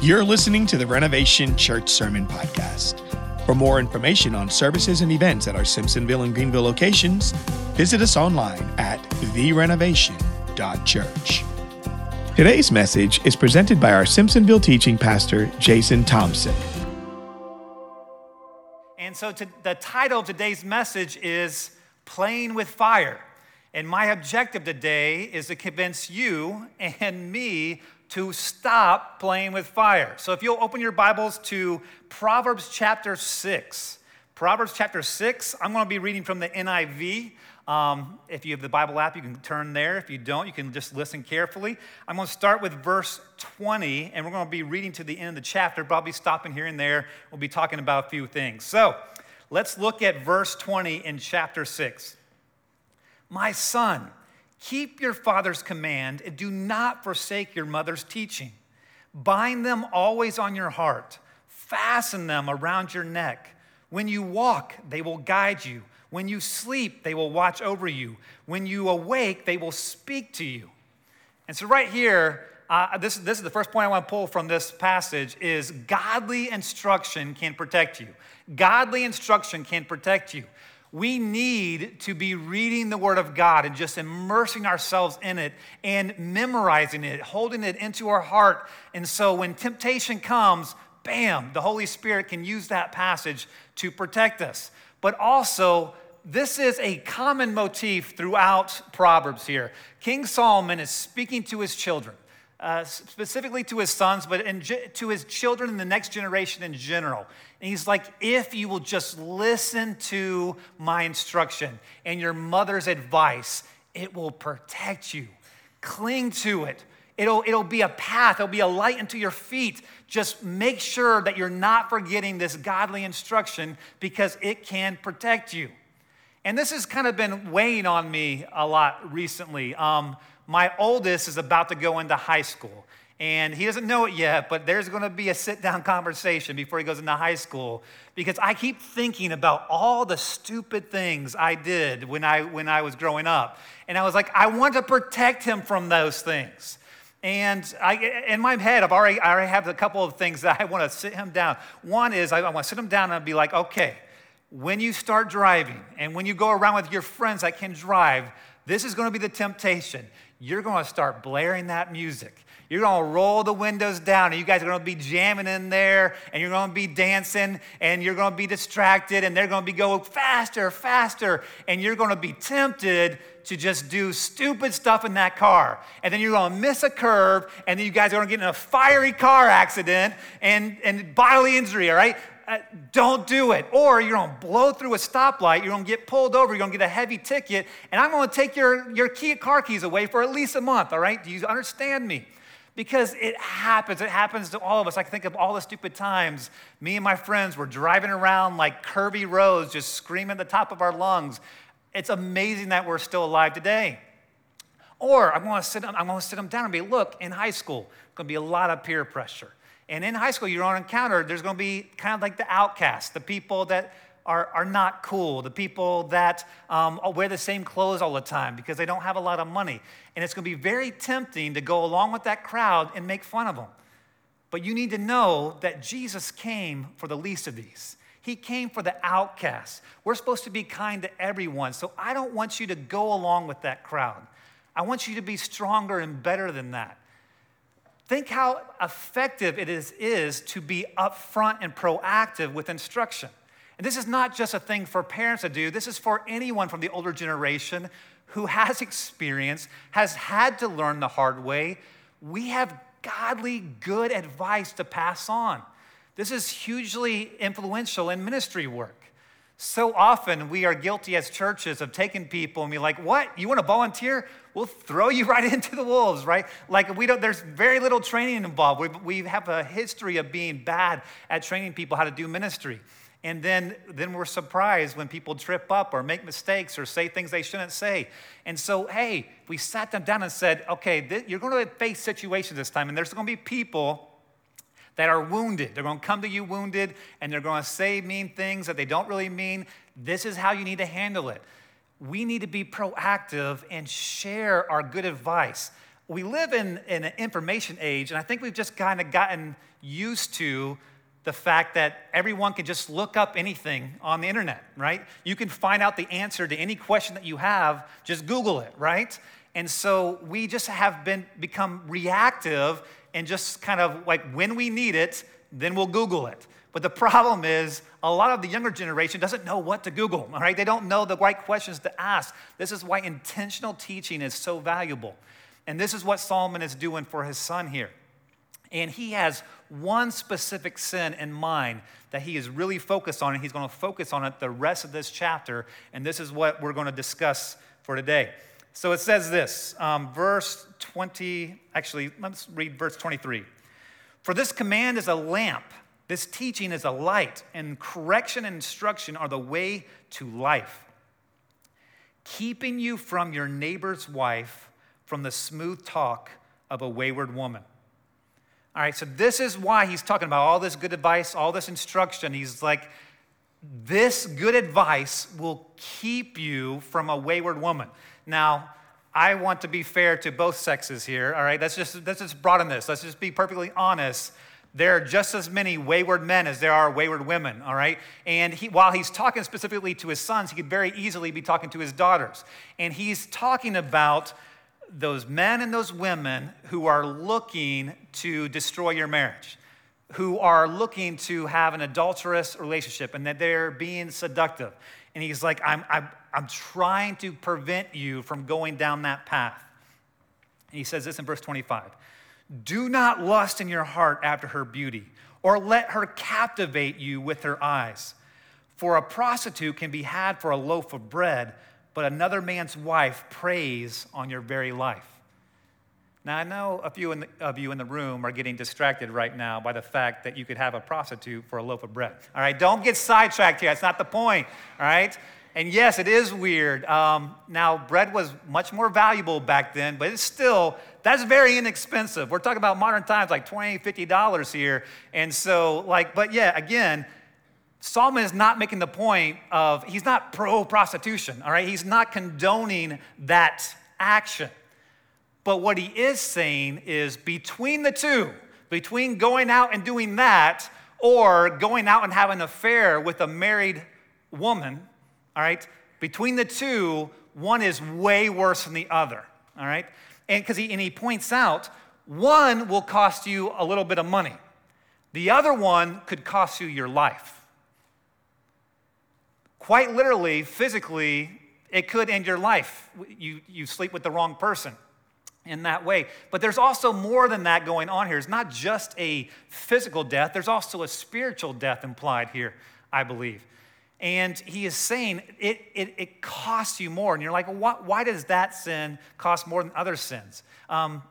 You're listening to the Renovation Church Sermon Podcast. For more information on services and events at our Simpsonville and Greenville locations, visit us online at therenovation.church. Today's message is presented by our Simpsonville teaching pastor, Jason Thompson. And so to, the title of today's message is Playing with Fire. And my objective today is to convince you and me to stop playing with fire. So if you'll open your Bibles to Proverbs chapter 6. Proverbs chapter 6, I'm going to be reading from the NIV. Um, if you have the Bible app, you can turn there. If you don't, you can just listen carefully. I'm going to start with verse 20, and we're going to be reading to the end of the chapter, but I'll be stopping here and there. We'll be talking about a few things. So let's look at verse 20 in chapter 6. My son, Keep your father's command and do not forsake your mother's teaching. Bind them always on your heart, fasten them around your neck. When you walk, they will guide you. When you sleep, they will watch over you. When you awake, they will speak to you. And so, right here, uh, this, this is the first point I want to pull from this passage is godly instruction can protect you. Godly instruction can protect you we need to be reading the Word of God and just immersing ourselves in it and memorizing it, holding it into our heart. And so when temptation comes, bam, the Holy Spirit can use that passage to protect us. But also, this is a common motif throughout Proverbs here. King Solomon is speaking to his children. Uh, specifically to his sons, but in, to his children and the next generation in general. And he's like, if you will just listen to my instruction and your mother's advice, it will protect you. Cling to it. It'll, it'll be a path, it'll be a light into your feet. Just make sure that you're not forgetting this godly instruction because it can protect you. And this has kind of been weighing on me a lot recently. Um, my oldest is about to go into high school. And he doesn't know it yet, but there's going to be a sit down conversation before he goes into high school because I keep thinking about all the stupid things I did when I, when I was growing up. And I was like, I want to protect him from those things. And I, in my head, I've already, I already have a couple of things that I want to sit him down. One is I, I want to sit him down and be like, okay, when you start driving and when you go around with your friends that can drive, this is going to be the temptation you're going to start blaring that music. You're going to roll the windows down, and you guys are going to be jamming in there, and you're going to be dancing, and you're going to be distracted, and they're going to be going faster, faster, and you're going to be tempted to just do stupid stuff in that car. And then you're going to miss a curve, and then you guys are going to get in a fiery car accident and, and bodily injury, all right? uh, don't do it. Or you're to blow through a stoplight, you're to get pulled over, you're to get a heavy ticket, and I'm to take your, your key, car keys away for at least a month, all right? Do you understand me? Because it happens. It happens to all of us. I can think of all the stupid times me and my friends were driving around like curvy roads, just screaming at the top of our lungs. It's amazing that we're still alive today. Or I'm to sit I'm to sit them down and be, look, in high school, to be a lot of peer pressure. And in high school, you're on encounter, there's to be kind of like the outcasts, the people that are, are not cool, the people that um, wear the same clothes all the time because they don't have a lot of money. And it's going to be very tempting to go along with that crowd and make fun of them. But you need to know that Jesus came for the least of these. He came for the outcasts. We're supposed to be kind to everyone. So I don't want you to go along with that crowd. I want you to be stronger and better than that. Think how effective it is, is to be upfront and proactive with instruction. And this is not just a thing for parents to do, this is for anyone from the older generation who has experience, has had to learn the hard way. We have godly, good advice to pass on. This is hugely influential in ministry work. So often we are guilty as churches of taking people and be like, what? You want to volunteer? We'll throw you right into the wolves, right? Like we don't, there's very little training involved. We, we have a history of being bad at training people how to do ministry. And then, then we're surprised when people trip up or make mistakes or say things they shouldn't say. And so, hey, we sat them down and said, okay, th- you're going to face situations this time, and there's going to be people that are wounded. They're going to come to you wounded and they're going to say mean things that they don't really mean. This is how you need to handle it. We need to be proactive and share our good advice. we live in, in an information age, and I think we've just kind of gotten used to the fact that everyone can just look up anything on the internet, right? You can find out the answer to any question that you have, just Google it, right? And so we just have been become reactive and just kind of like when we need it, then we'll Google it. But the problem is, a lot of the younger generation doesn't know what to Google, all right? They don't know the right questions to ask. This is why intentional teaching is so valuable. And this is what Solomon is doing for his son here. And he has one specific sin in mind that he is really focused on, and he's going to focus on it the rest of this chapter. And this is what we're going to discuss for today. So it says this, um, verse 20, actually, let's read verse 23. For this command is a lamp, this teaching is a light, and correction and instruction are the way to life, keeping you from your neighbor's wife from the smooth talk of a wayward woman. All right, so this is why he's talking about all this good advice, all this instruction. He's like, this good advice will keep you from a wayward woman. Now, I want to be fair to both sexes here, all right? Let's just, let's just broaden this. Let's just be perfectly honest. There are just as many wayward men as there are wayward women, all right? And he, while he's talking specifically to his sons, he could very easily be talking to his daughters. And he's talking about those men and those women who are looking to destroy your marriage, who are looking to have an adulterous relationship and that they're being seductive. And he's like, I'm, I'm, I'm trying to prevent you from going down that path. And he says this in verse 25 Do not lust in your heart after her beauty, or let her captivate you with her eyes. For a prostitute can be had for a loaf of bread but another man's wife preys on your very life. Now, I know a few of you in the room are getting distracted right now by the fact that you could have a prostitute for a loaf of bread. All right, don't get sidetracked here. That's not the point. All right? And yes, it is weird. Um, now, bread was much more valuable back then, but it's still, that's very inexpensive. We're talking about modern times, like $20, $50 here. And so, like, but yeah, again, Solomon is not making the point of, he's not pro prostitution, all right? He's not condoning that action. But what he is saying is between the two, between going out and doing that or going out and having an affair with a married woman, all right? Between the two, one is way worse than the other, all right? And because he, and he points out, one will cost you a little bit of money. The other one could cost you your life quite literally, physically, it could end your life. You, you sleep with the wrong person in that way. But there's also more than that going on here. It's not just a physical death, there's also a spiritual death implied here, I believe. And he is saying it, it, it costs you more. And you're like, why, why does that sin cost more than other sins? Um,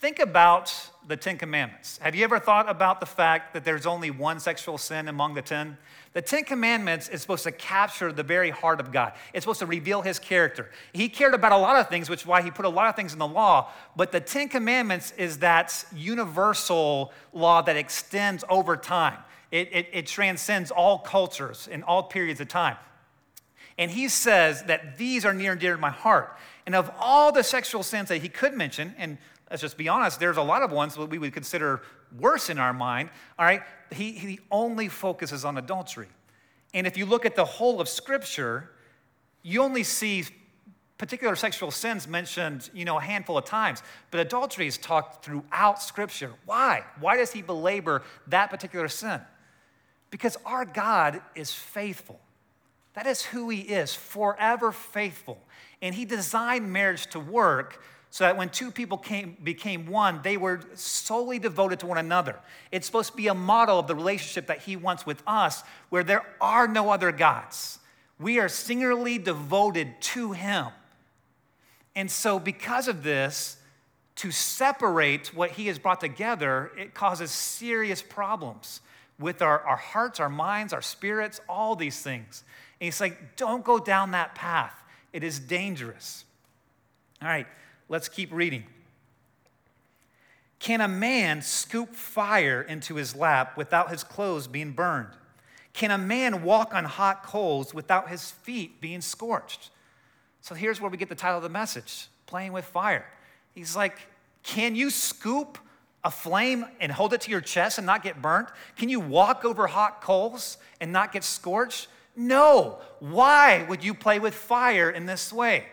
think about the Ten Commandments. Have you ever thought about the fact that there's only one sexual sin among the ten? The Ten Commandments is supposed to capture the very heart of God. It's supposed to reveal his character. He cared about a lot of things, which is why he put a lot of things in the law. But the Ten Commandments is that universal law that extends over time, it, it, it transcends all cultures and all periods of time. And he says that these are near and dear to my heart. And of all the sexual sins that he could mention, and let's just be honest, there's a lot of ones that we would consider worse in our mind, all right? He, he only focuses on adultery. And if you look at the whole of Scripture, you only see particular sexual sins mentioned, you know, a handful of times, but adultery is talked throughout Scripture. Why? Why does he belabor that particular sin? Because our God is faithful. That is who he is, forever faithful. And he designed marriage to work so that when two people came, became one, they were solely devoted to one another. It's supposed to be a model of the relationship that He wants with us, where there are no other gods. We are singularly devoted to Him. And so, because of this, to separate what He has brought together, it causes serious problems with our, our hearts, our minds, our spirits, all these things. And He's like, don't go down that path, it is dangerous. All right. Let's keep reading. Can a man scoop fire into his lap without his clothes being burned? Can a man walk on hot coals without his feet being scorched? So here's where we get the title of the message Playing with Fire. He's like, Can you scoop a flame and hold it to your chest and not get burnt? Can you walk over hot coals and not get scorched? No. Why would you play with fire in this way?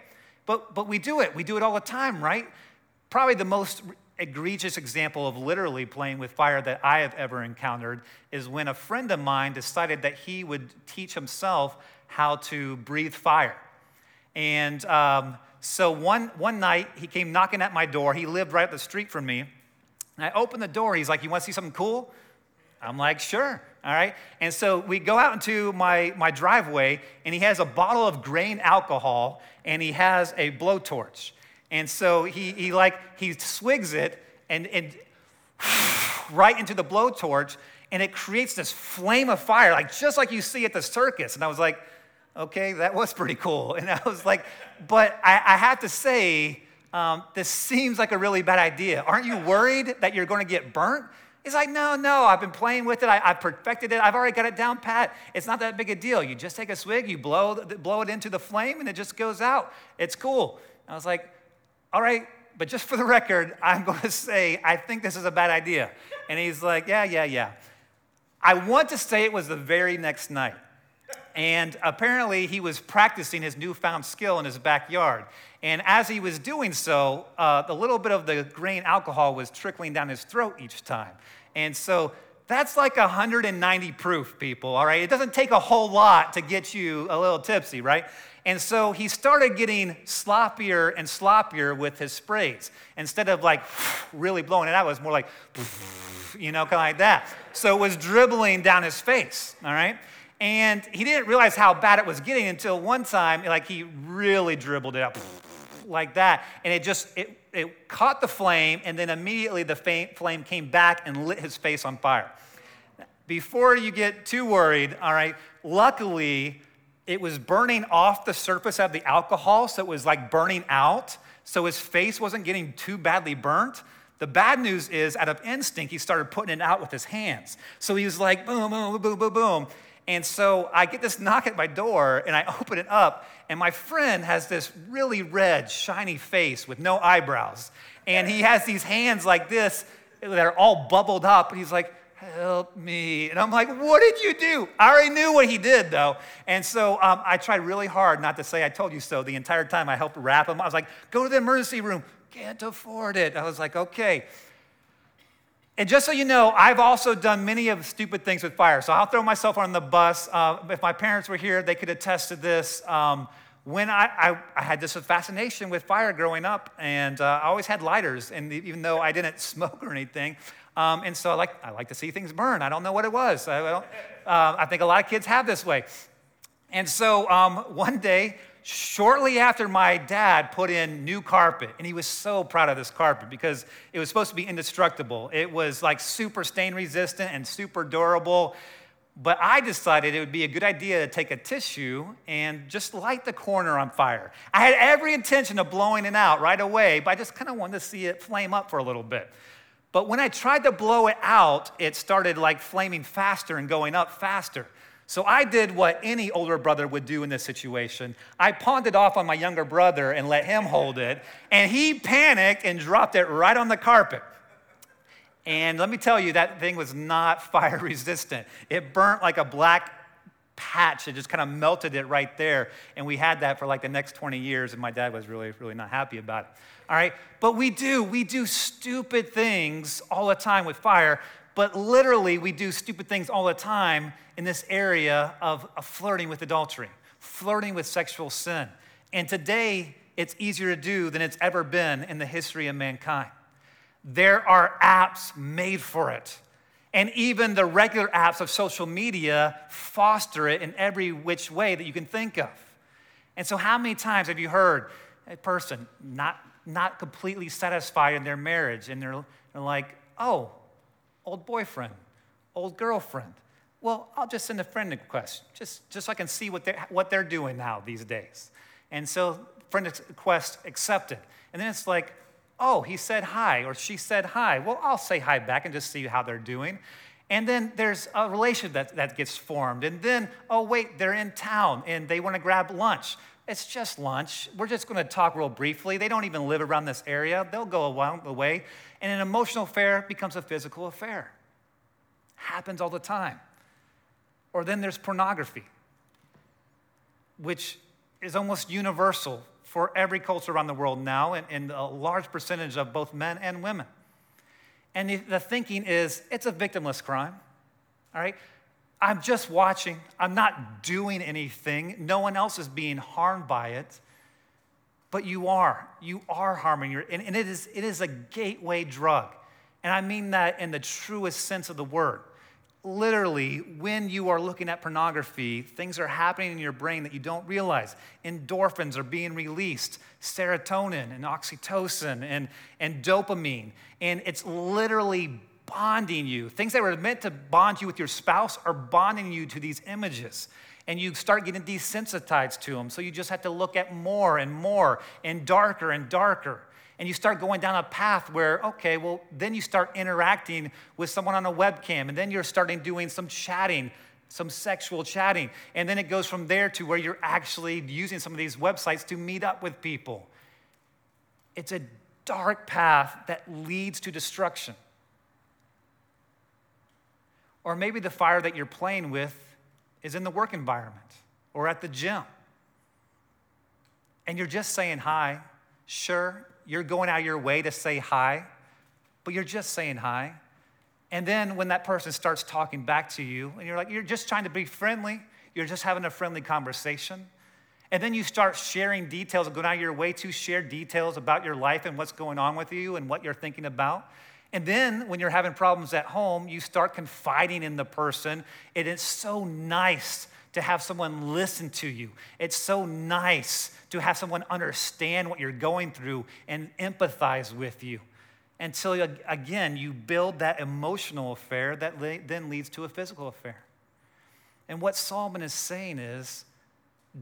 But, but we do it. We do it all the time, right? Probably the most egregious example of literally playing with fire that I have ever encountered is when a friend of mine decided that he would teach himself how to breathe fire. And um, so one, one night, he came knocking at my door. He lived right up the street from me. And I opened the door. He's like, You want to see something cool? I'm like, Sure. All right. And so we go out into my, my driveway, and he has a bottle of grain alcohol, and he has a blowtorch. And so he, he like, he swigs it and, and right into the blowtorch, and it creates this flame of fire, like just like you see at the circus. And I was like, okay, that was pretty cool. And I was like, but I, I have to say, um, this seems like a really bad idea. Aren't you worried that you're going to get burnt? He's like, no, no, I've been playing with it. I, have perfected it. I've already got it down pat. It's not that big a deal. You just take a swig, you blow, blow it into the flame, and it just goes out. It's cool. I was like, all right, but just for the record, I'm going to say, I think this is a bad idea. And he's like, yeah, yeah, yeah. I want to say it was the very next night. And apparently, he was practicing his newfound skill in his backyard. And as he was doing so, uh, the little bit of the grain alcohol was trickling down his throat each time. And so that's like 190 proof, people, all right? It doesn't take a whole lot to get you a little tipsy, right? And so he started getting sloppier and sloppier with his sprays. Instead of like really blowing it out, it was more like, you know, kind of like that. So it was dribbling down his face, all right? And he didn't realize how bad it was getting until one time, like he really dribbled it up like that. And it just, it, it caught the flame, and then immediately the flame came back and lit his face on fire. Before you get too worried, all right, luckily it was burning off the surface of the alcohol, so it was like burning out. So his face wasn't getting too badly burnt. The bad news is, out of instinct, he started putting it out with his hands. So he was like, boom, boom, boom, boom, boom. And so I get this knock at my door and I open it up, and my friend has this really red, shiny face with no eyebrows. And he has these hands like this that are all bubbled up. And he's like, Help me. And I'm like, What did you do? I already knew what he did, though. And so um, I tried really hard not to say, I told you so the entire time. I helped wrap him. I was like, Go to the emergency room. Can't afford it. I was like, Okay. And just so you know, I've also done many of stupid things with fire. So I'll throw myself on the bus. Uh, if my parents were here, they could attest to this. Um, when I, I, I, had this fascination with fire growing up, and uh, I always had lighters, and even though I didn't smoke or anything, um, and so I like, I like to see things burn. I don't know what it was. I, uh, I think a lot of kids have this way. And so um, one day, shortly after my dad put in new carpet, and he was so proud of this carpet because it was supposed to be indestructible. It was like super stain resistant and super durable. But I decided it would be a good idea to take a tissue and just light the corner on fire. I had every intention of blowing it out right away, but I just kind of wanted to see it flame up for a little bit. But when I tried to blow it out, it started like flaming faster and going up faster. So I did what any older brother would do in this situation. I pawned it off on my younger brother and let him hold it, and he panicked and dropped it right on the carpet. And let me tell you, that thing was not fire resistant. It burnt like a black patch. It just kind of melted it right there. And we had that for like the next 20 years, and my dad was really, really not happy about it. All right? But we do, we do stupid things all the time with fire but literally, we do stupid things all the time in this area of, of flirting with adultery, flirting with sexual sin. And today, it's easier to do than it's ever been in the history of mankind. There are apps made for it. And even the regular apps of social media foster it in every which way that you can think of. And so, how many times have you heard a person not, not completely satisfied in their marriage and they're, they're like, oh, old boyfriend, old girlfriend. Well, I'll just send a friend request, just, just so I can see what they're, what they're doing now these days. And so, friend request accepted. And then it's like, oh, he said hi, or she said hi. Well, I'll say hi back and just see how they're doing. And then there's a relationship that, that gets formed. And then, oh, wait, they're in town and they want to grab lunch. It's just lunch. We're just going to talk real briefly. They don't even live around this area. They'll go along the way. And an emotional affair becomes a physical affair. Happens all the time. Or then there's pornography, which is almost universal for every culture around the world now, and, and a large percentage of both men and women. And the, the thinking is it's a victimless crime, all right? I'm just watching. I'm not doing anything. No one else is being harmed by it. But you are. You are harming your, and, and it, is, it is a gateway drug. And I mean that in the truest sense of the word. Literally, when you are looking at pornography, things are happening in your brain that you don't realize. Endorphins are being released, serotonin and oxytocin and, and dopamine. And it's literally bonding you. Things that were meant to bond you with your spouse are bonding you to these images. And you start getting desensitized to them. So you just have to look at more and more and darker and darker. And you start going down a path where, okay, well, then you start interacting with someone on a webcam. And then you're starting doing some chatting, some sexual chatting. And then it goes from there to where you're actually using some of these websites to meet up with people. It's a dark path that leads to destruction. Or maybe the fire that you're playing with is in the work environment or at the gym. And you're just saying hi. Sure, you're going out of your way to say hi, but you're just saying hi. And then when that person starts talking back to you, and you're like, you're just trying to be friendly, you're just having a friendly conversation. And then you start sharing details, going out of your way to share details about your life and what's going on with you and what you're thinking about. And then when you're having problems at home, you start confiding in the person. It is so nice to have someone listen to you. It's so nice to have someone understand what you're going through and empathize with you. Until, again, you build that emotional affair that then leads to a physical affair. And what Solomon is saying is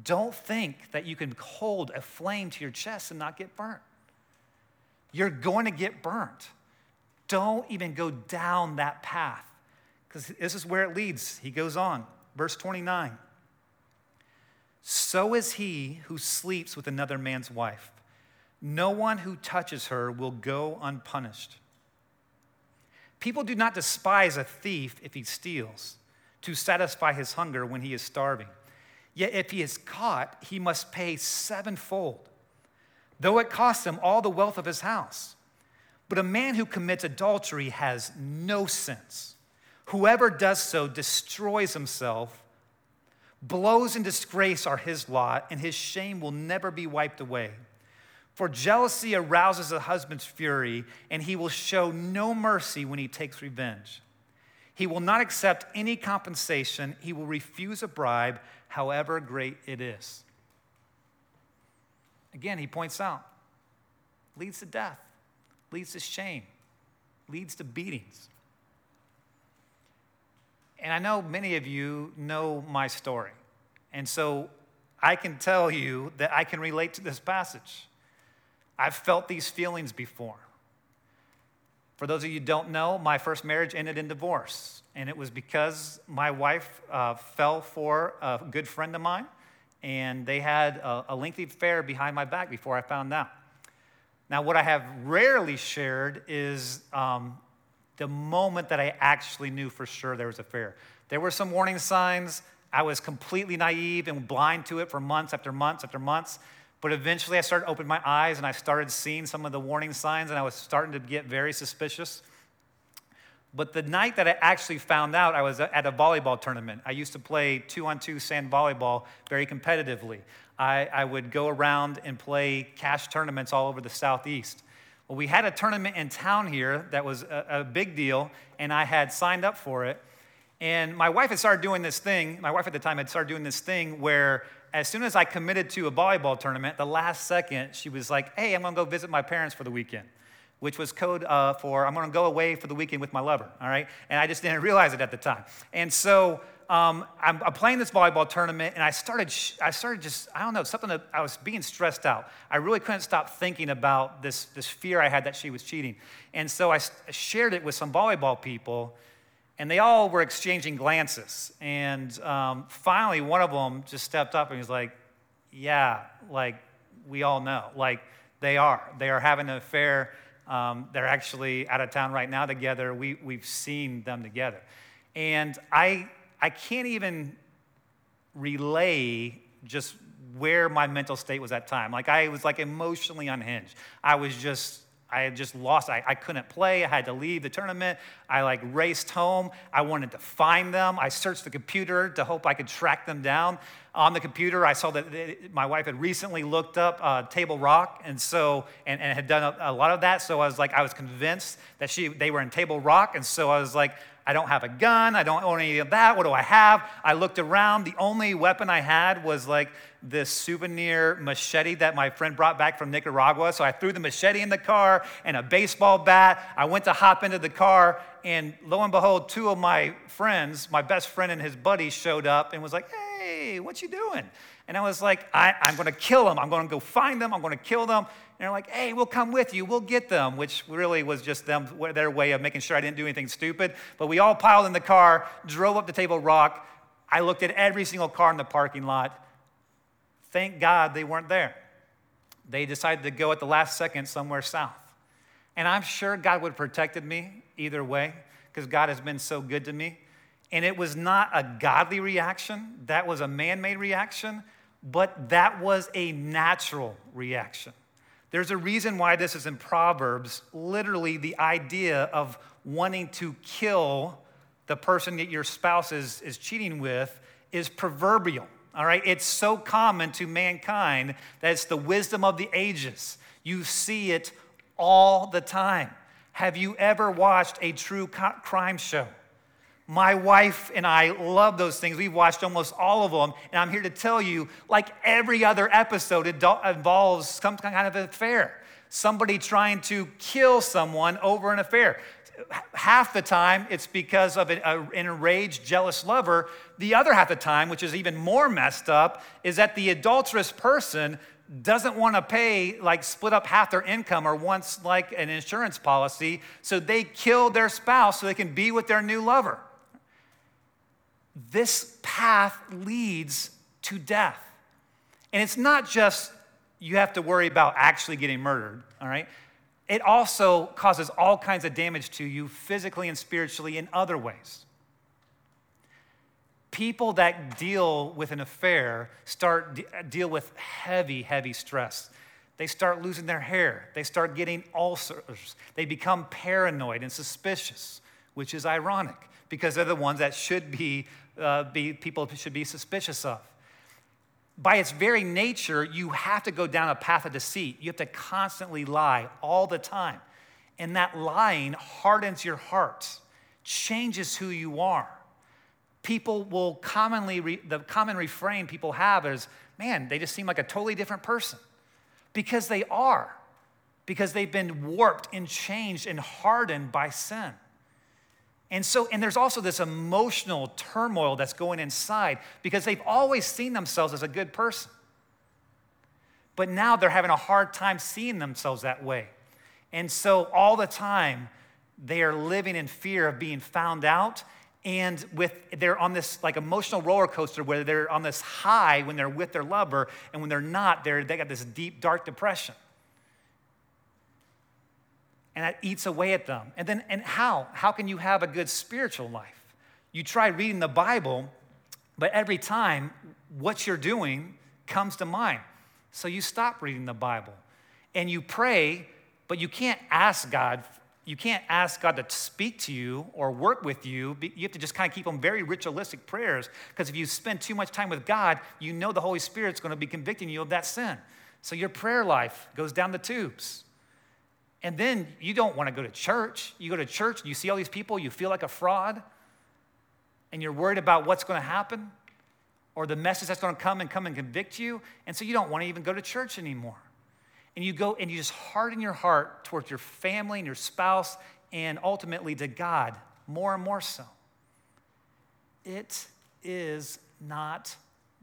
don't think that you can hold a flame to your chest and not get burnt. You're going to get burnt. Don't even go down that path because this is where it leads. He goes on, verse 29. So is he who sleeps with another man's wife. No one who touches her will go unpunished. People do not despise a thief if he steals, to satisfy his hunger when he is starving. Yet if he is caught, he must pay sevenfold, though it costs him all the wealth of his house. But a man who commits adultery has no sense. Whoever does so destroys himself. Blows and disgrace are his lot, and his shame will never be wiped away. For jealousy arouses a husband's fury, and he will show no mercy when he takes revenge. He will not accept any compensation, he will refuse a bribe, however great it is. Again, he points out, leads to death leads to shame, leads to beatings. And I know many of you know my story. And so I can tell you that I can relate to this passage. I've felt these feelings before. For those of you who don't know, my first marriage ended in divorce. And it was because my wife uh, fell for a good friend of mine, and they had a, a lengthy affair behind my back before I found out. Now, what I have rarely shared is um, the moment that I actually knew for sure there was a affair. There were some warning signs. I was completely naive and blind to it for months after months after months. But eventually I started opening my eyes and I started seeing some of the warning signs and I was starting to get very suspicious. But the night that I actually found out, I was at a volleyball tournament. I used to play two on two sand volleyball very competitively. I, I would go around and play cash tournaments all over the Southeast. Well, we had a tournament in town here that was a, a big deal, and I had signed up for it. And my wife had started doing this thing, my wife at the time had started doing this thing where as soon as I committed to a volleyball tournament, the last second, she was like, hey, I'm gonna go visit my parents for the weekend, which was code uh, for I'm gonna go away for the weekend with my lover, all right? And I just didn't realize it at the time. And so um, I'm, I'm, playing this volleyball tournament, and I started, I started just, I don't know, something that I was being stressed out. I really couldn't stop thinking about this, this fear I had that she was cheating. And so I shared it with some volleyball people, and they all were exchanging glances. And um, finally, one of them just stepped up and was like, Yeah, like we all know. Like they are. They are having an affair. Um, they're actually out of town right now together. We, we've seen them together. And I, I can't even relay just where my mental state was at time. Like I was like emotionally unhinged. I was just I had just lost. I, I couldn't play. I had to leave the tournament. I like raced home. I wanted to find them. I searched the computer to hope I could track them down. On the computer, I saw that my wife had recently looked up uh, Table Rock, and so and, and had done a, a, lot of that. So I was like, I was convinced that she they were in Table Rock, and so I was like, I don't have a gun. I don't own any of that. What do I have? I looked around. The only weapon I had was like this souvenir machete that my friend brought back from Nicaragua. So I threw the machete in the car and a baseball bat. I went to hop into the car, and lo and behold, two of my friends, my best friend and his buddy, showed up and was like, Hey, what you doing? And I was like, I, am going to kill them. I'm going to go find them. I'm going to kill them. And they're like, hey, we'll come with you. We'll get them, which really was just them, their way of making sure I didn't do anything stupid. But we all piled in the car, drove up to Table Rock. I looked at every single car in the parking lot. Thank God they weren't there. They decided to go at the last second somewhere south. And I'm sure God would have protected me either way because God has been so good to me. And it was not a godly reaction, that was a man made reaction, but that was a natural reaction. There's a reason why this is in Proverbs. Literally, the idea of wanting to kill the person that your spouse is, is cheating with is proverbial. All right, it's so common to mankind that it's the wisdom of the ages. You see it all the time. Have you ever watched a true crime show? My wife and I love those things. We've watched almost all of them. And I'm here to tell you, like every other episode, it involves some kind of affair. Somebody trying to kill someone over an affair half the time it's because of an, enraged, jealous lover. The other half the time, which is even more messed up, is that the adulterous person doesn't want to pay, like, split up half their income or wants, like, an insurance policy, so they kill their spouse so they can be with their new lover. This path leads to death. And it's not just you have to worry about actually getting murdered, all right? it also causes all kinds of damage to you physically and spiritually in other ways. People that deal with an affair start deal with heavy, heavy stress. They start losing their hair. They start getting ulcers. They become paranoid and suspicious, which is ironic because they're the ones that should be, uh, be people should be suspicious of by its very nature, you have to go down a path of deceit. You have to constantly lie all the time. And that lying hardens your heart, changes who you are. People will commonly, re, the common refrain people have is, man, they just seem like a totally different person. Because they are, because they've been warped and changed and hardened by sin. And so, and there's also this emotional turmoil that's going inside because they've always seen themselves as a good person. But now they're having a hard time seeing themselves that way. And so, all the time, they are living in fear of being found out. And with they're on this like emotional roller coaster where they're on this high when they're with their lover, and when they're not, they're they got this deep, dark depression and that eats away at them. And then, and how? How can you have a good spiritual life? You try reading the Bible, but every time what you're doing comes to mind. So you stop reading the Bible and you pray, but you can't ask God. You can't ask God to speak to you or work with you. You have to just kind of keep them very ritualistic prayers because if you spend too much time with God, you know the Holy Spirit's going to be convicting you of that sin. So your prayer life goes down the tubes. And then you don't want to go to church. You go to church, you see all these people, you feel like a fraud, and you're worried about what's going to happen or the message that's going to come and come and convict you. And so you don't want to even go to church anymore. And you go and you just harden your heart towards your family and your spouse and ultimately to God more and more so. It is not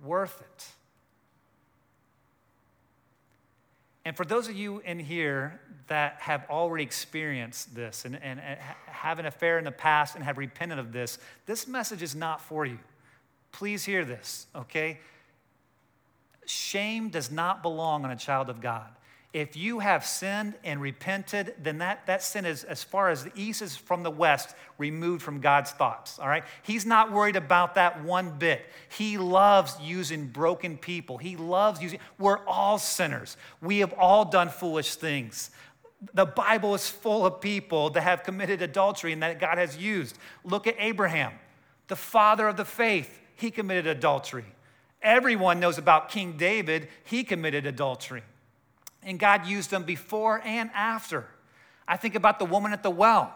worth it. And for those of you in here that have already experienced this and, and, and, have an affair in the past and have repented of this, this message is not for you. Please hear this, okay? shame does not belong on a child of God. If you have sinned and repented, then that, that sin is as far as the east is from the west, removed from God's thoughts, all right? He's not worried about that one bit. He loves using broken people. He loves using, we're all sinners. We have all done foolish things. The Bible is full of people that have committed adultery and that God has used. Look at Abraham, the father of the faith. He committed adultery. Everyone knows about King David. He committed adultery. And God used them before and after. I think about the woman at the well.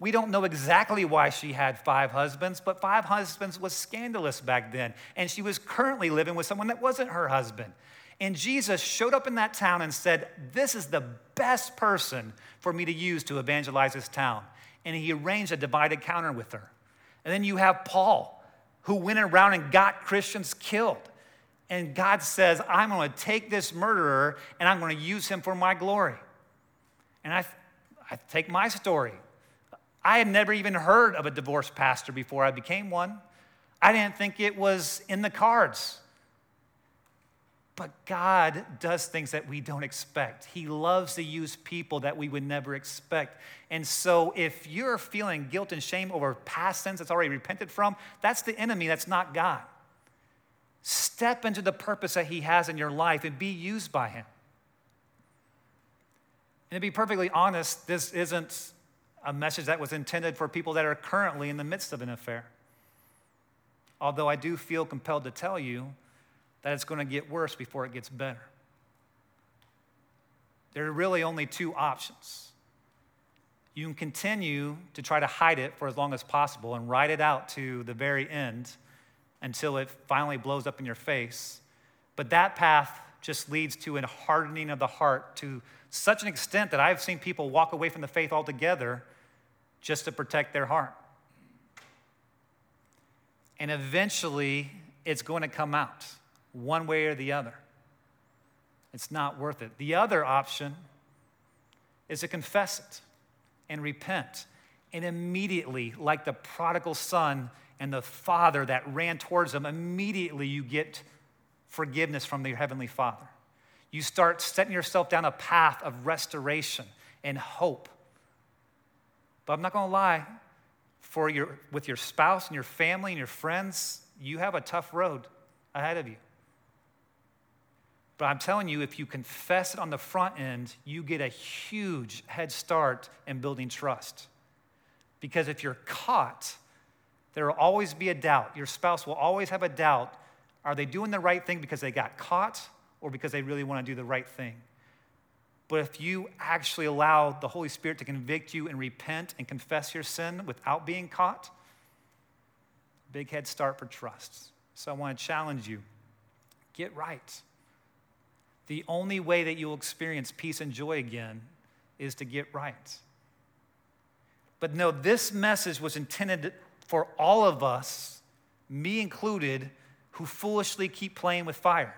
We don't know exactly why she had five husbands, but five husbands was scandalous back then. And she was currently living with someone that wasn't her husband. And Jesus showed up in that town and said, This is the best person for me to use to evangelize this town. And he arranged a divided counter with her. And then you have Paul, who went around and got Christians killed. And God says, I'm going to take this murderer and I'm going to use him for my glory. And I, I take my story. I had never even heard of a divorced pastor before I became one. I didn't think it was in the cards. But God does things that we don't expect. He loves to use people that we would never expect. And so, if you're feeling guilt and shame over past sins that's already repented from, that's the enemy, that's not God. Step into the purpose that He has in your life and be used by Him. And to be perfectly honest, this isn't a message that was intended for people that are currently in the midst of an affair. Although I do feel compelled to tell you that it's going to get worse before it gets better. There are really only two options. You can continue to try to hide it for as long as possible and ride it out to the very end until it finally blows up in your face. But that path just leads to a hardening of the heart to such an extent that I've seen people walk away from the faith altogether just to protect their heart. And eventually, it's going to come out one way or the other. It's not worth it. The other option is to confess it and repent. And immediately, like the prodigal son, and the Father that ran towards them, immediately you get forgiveness from your Heavenly Father. You start setting yourself down a path of restoration and hope. But I'm not going to lie, for your, with your spouse and your family and your friends, you have a tough road ahead of you. But I'm telling you, if you confess it on the front end, you get a huge head start in building trust. Because if you're caught, there will always be a doubt. Your spouse will always have a doubt. Are they doing the right thing because they got caught or because they really want to do the right thing? But if you actually allow the Holy Spirit to convict you and repent and confess your sin without being caught, big head start for trust. So I want to challenge you get right. The only way that you'll experience peace and joy again is to get right. But no, this message was intended for all of us, me included, who foolishly keep playing with fire.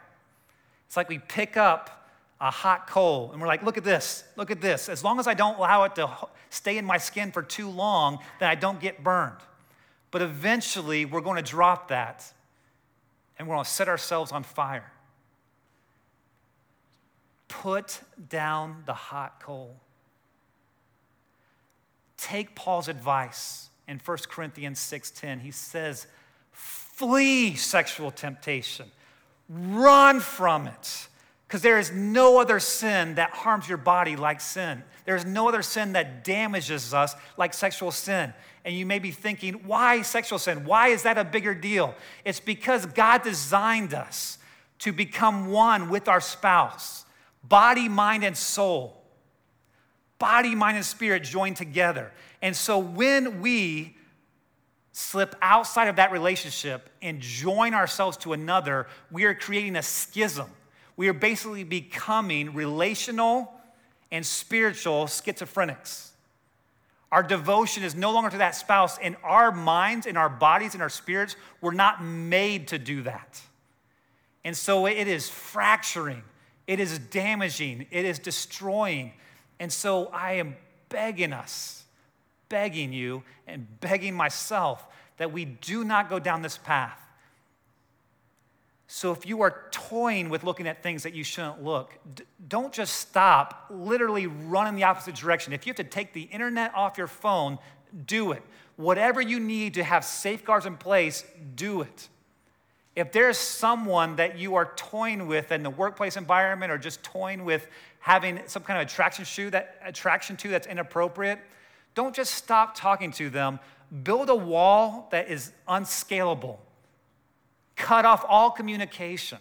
It's like we pick up a hot coal and we're like, look at this, look at this. As long as I don't allow it to stay in my skin for too long, then I don't get burned. But eventually, we're going to drop that and we're going to set ourselves on fire. Put down the hot coal. Take Paul's advice in 1 Corinthians 6:10. He says, "Flee sexual temptation. Run from it." Because there is no other sin that harms your body like sin. There is no other sin that damages us like sexual sin. And you may be thinking, why sexual sin? Why is that a bigger deal? It's because God designed us to become one with our spouse, body, mind, and soul. Body, mind, and spirit joined together. And so when we slip outside of that relationship and join ourselves to another, we are creating a schism. We are basically becoming relational and spiritual schizophrenics. Our devotion is no longer to that spouse, and our minds and our bodies and our spirits were not made to do that. And so it is fracturing, it is damaging, it is destroying. And so I am begging us begging you and begging myself that we do not go down this path. So if you are toying with looking at things that you shouldn't look, d- don't just stop, literally run in the opposite direction. If you have to take the internet off your phone, do it. Whatever you need to have safeguards in place, do it. If there's someone that you are toying with in the workplace environment or just toying with having some kind of attraction to that attraction to that's inappropriate, don't just stop talking to them. Build a wall that is unscalable. Cut off all communication.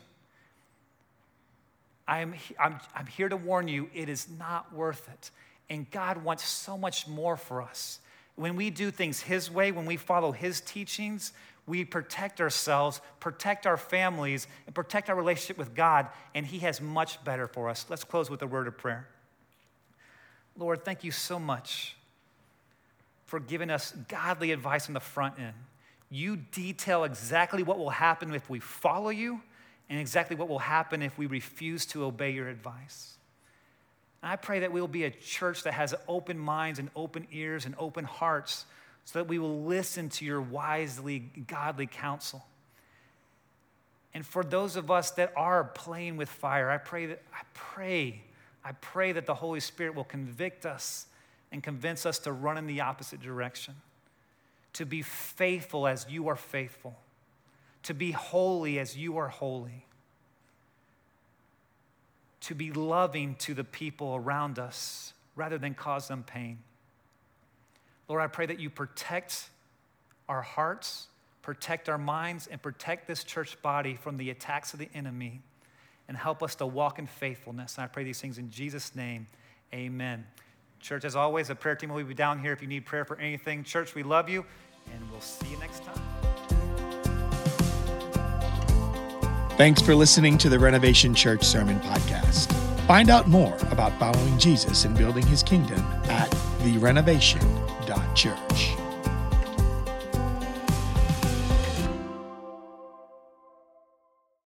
I'm, I'm, I'm here to warn you, it is not worth it. And God wants so much more for us. When we do things His way, when we follow His teachings, we protect ourselves, protect our families, and protect our relationship with God, and He has much better for us. Let's close with a word of prayer. Lord, thank you so much for giving us godly advice on the front end. You detail exactly what will happen if we follow you and exactly what will happen if we refuse to obey your advice. And I pray that we will be a church that has open minds and open ears and open hearts so that we will listen to your wisely godly counsel. And for those of us that are playing with fire, I pray that I pray, I pray that the Holy Spirit will convict us and convince us to run in the opposite direction. To be faithful as you are faithful. To be holy as you are holy. To be loving to the people around us rather than cause them pain. Lord, I pray that you protect our hearts, protect our minds, and protect this church body from the attacks of the enemy and help us to walk in faithfulness. And I pray these things in Jesus' name. Amen. Church, as always, the prayer team will be down here if you need prayer for anything. Church, we love you, and we'll see you next time. Thanks for listening to the Renovation Church Sermon Podcast. Find out more about following Jesus and building his kingdom at therenovation.church.